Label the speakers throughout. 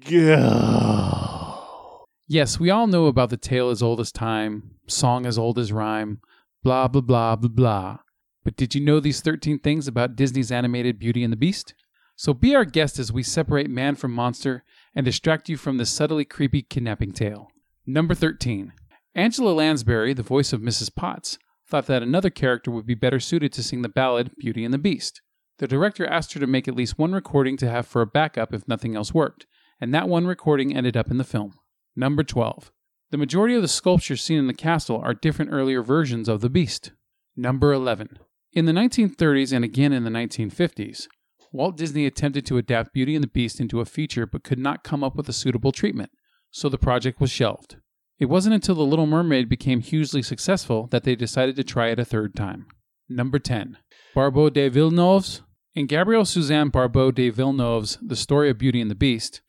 Speaker 1: go.
Speaker 2: Yes, we all know about the tale as old as time, song as old as rhyme, blah, blah, blah, blah, blah. But did you know these 13 things about Disney's animated Beauty and the Beast? So be our guest as we separate man from monster and distract you from this subtly creepy kidnapping tale. Number 13. Angela Lansbury, the voice of Mrs. Potts, thought that another character would be better suited to sing the ballad Beauty and the Beast. The director asked her to make at least one recording to have for a backup if nothing else worked, and that one recording ended up in the film. Number 12. The majority of the sculptures seen in the castle are different earlier versions of the beast. Number 11. In the 1930s and again in the 1950s, Walt Disney attempted to adapt Beauty and the Beast into a feature but could not come up with a suitable treatment, so the project was shelved. It wasn't until The Little Mermaid became hugely successful that they decided to try it a third time. Number 10. Barbot de Villeneuve's In Gabrielle Suzanne Barbot de Villeneuve's The Story of Beauty and the Beast,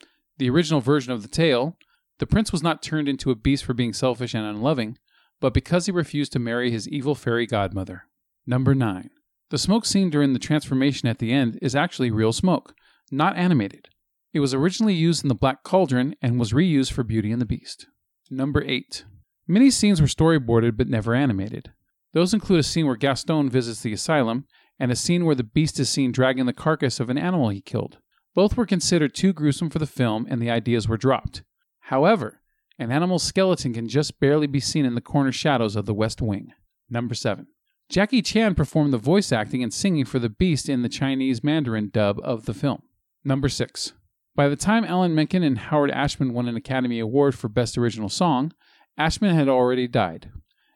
Speaker 2: the original version of the tale, the prince was not turned into a beast for being selfish and unloving, but because he refused to marry his evil fairy godmother. Number 9. The smoke seen during the transformation at the end is actually real smoke, not animated. It was originally used in The Black Cauldron and was reused for Beauty and the Beast. Number 8. Many scenes were storyboarded but never animated. Those include a scene where Gaston visits the asylum and a scene where the beast is seen dragging the carcass of an animal he killed. Both were considered too gruesome for the film and the ideas were dropped. However, an animal's skeleton can just barely be seen in the corner shadows of the West Wing. Number 7. Jackie Chan performed the voice acting and singing for the beast in the Chinese Mandarin dub of the film. Number 6. By the time Alan Menken and Howard Ashman won an Academy Award for Best Original Song, Ashman had already died.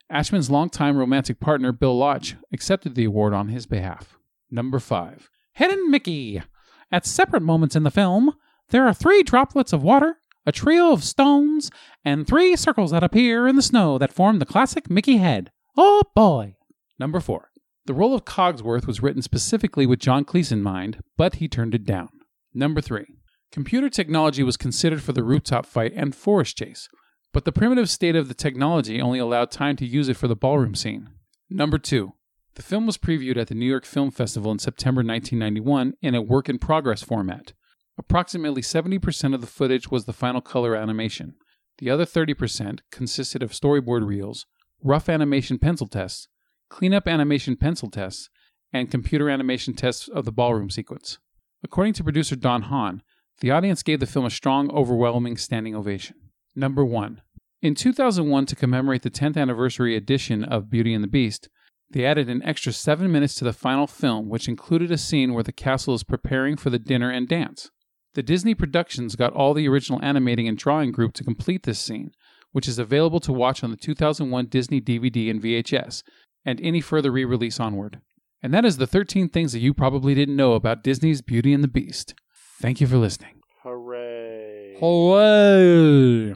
Speaker 2: Ashman's longtime romantic partner, Bill Lauch, accepted the award on his behalf. Number 5. Hidden Mickey. At separate moments in the film, there are three droplets of water, a trio of stones, and three circles that appear in the snow that form the classic Mickey head. Oh boy! Number 4. The role of Cogsworth was written specifically with John Cleese in mind, but he turned it down. Number 3. Computer technology was considered for the rooftop fight and forest chase, but the primitive state of the technology only allowed time to use it for the ballroom scene. Number 2. The film was previewed at the New York Film Festival in September 1991 in a work in progress format. Approximately 70% of the footage was the final color animation. The other 30% consisted of storyboard reels, rough animation pencil tests, cleanup animation pencil tests, and computer animation tests of the ballroom sequence. According to producer Don Hahn, the audience gave the film a strong, overwhelming standing ovation. Number 1. In 2001, to commemorate the 10th anniversary edition of Beauty and the Beast, they added an extra 7 minutes to the final film, which included a scene where the castle is preparing for the dinner and dance. The Disney Productions got all the original animating and drawing group to complete this scene, which is available to watch on the 2001 Disney DVD and VHS, and any further re release onward. And that is the 13 things that you probably didn't know about Disney's Beauty and the Beast. Thank you for listening.
Speaker 1: Hooray.
Speaker 2: Hooray!